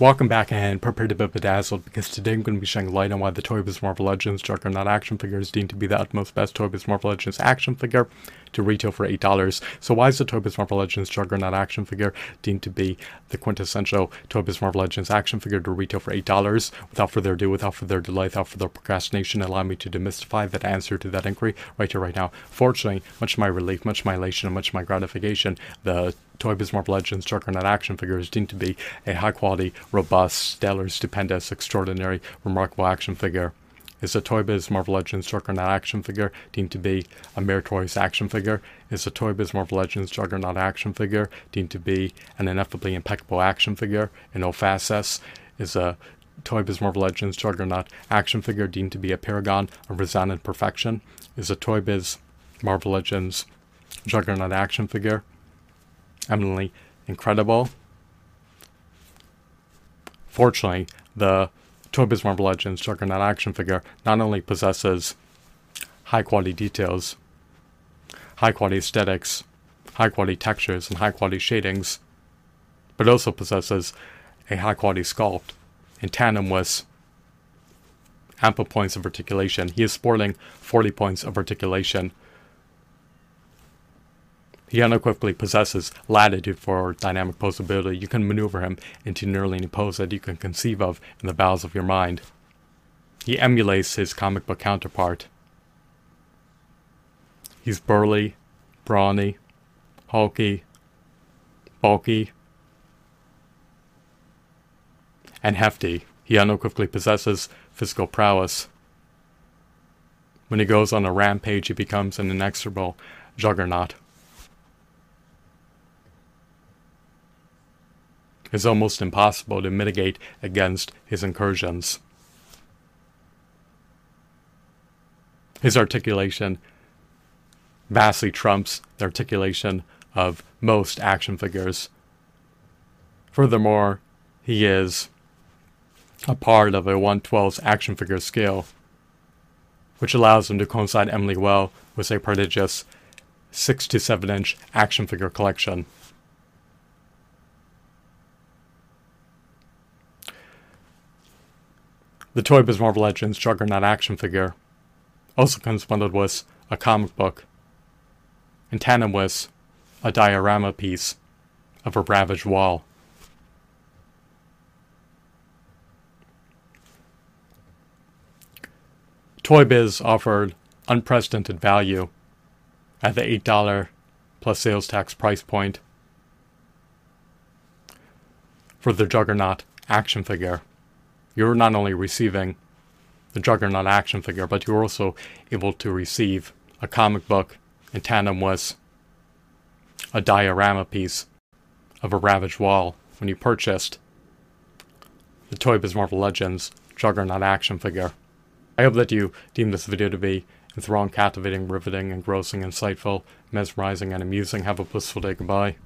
Welcome back and prepare to be bedazzled because today I'm going to be shining light on why the Toy Biz Marvel Legends Juggernaut action figure is deemed to be the utmost best Toy Biz Marvel Legends action figure to retail for $8. So why is the Toy Biz Marvel Legends Juggernaut action figure deemed to be the quintessential Toy Biz Marvel Legends action figure to retail for $8? Without further ado, without further delay, without further procrastination, allow me to demystify that answer to that inquiry right here, right now. Fortunately, much my relief, much my elation, and much my gratification, the Toy Biz Marvel Legends Juggernaut action figure is deemed to be a high quality, robust, stellar, stupendous, extraordinary, remarkable action figure. Is a Toy Biz Marvel Legends Juggernaut action figure deemed to be a meritorious action figure? Is a Toy Biz Marvel Legends Juggernaut action figure deemed to be an ineffably impeccable action figure in all? Is a Toy Biz Marvel Legends Juggernaut action figure deemed to be a paragon of resounding perfection? Is a Toy Biz Marvel Legends Juggernaut action figure eminently incredible. Fortunately, the Toy Biz Marvel Legends Juggernaut action figure not only possesses high quality details, high quality aesthetics, high quality textures, and high quality shadings, but also possesses a high quality sculpt in tandem with ample points of articulation. He is sporting 40 points of articulation he unequivocally possesses latitude for dynamic posability. You can maneuver him into nearly any pose that you can conceive of in the bowels of your mind. He emulates his comic book counterpart. He's burly, brawny, hulky, bulky, and hefty. He unequivocally possesses physical prowess. When he goes on a rampage, he becomes an inexorable juggernaut. Is almost impossible to mitigate against his incursions. His articulation vastly trumps the articulation of most action figures. Furthermore, he is a part of a 112's action figure scale, which allows him to coincide eminently well with a prodigious 6 to 7 inch action figure collection. The Toy Biz Marvel Legends Juggernaut action figure also comes bundled with a comic book, and tandem with a diorama piece of a ravaged wall. Toy Biz offered unprecedented value at the $8 plus sales tax price point for the Juggernaut action figure you're not only receiving the Juggernaut action figure, but you're also able to receive a comic book in tandem with a diorama piece of a ravaged wall when you purchased the Toy Biz Marvel Legends Juggernaut action figure. I hope that you deem this video to be enthralling, captivating, riveting, engrossing, insightful, mesmerizing, and amusing. Have a blissful day. Goodbye.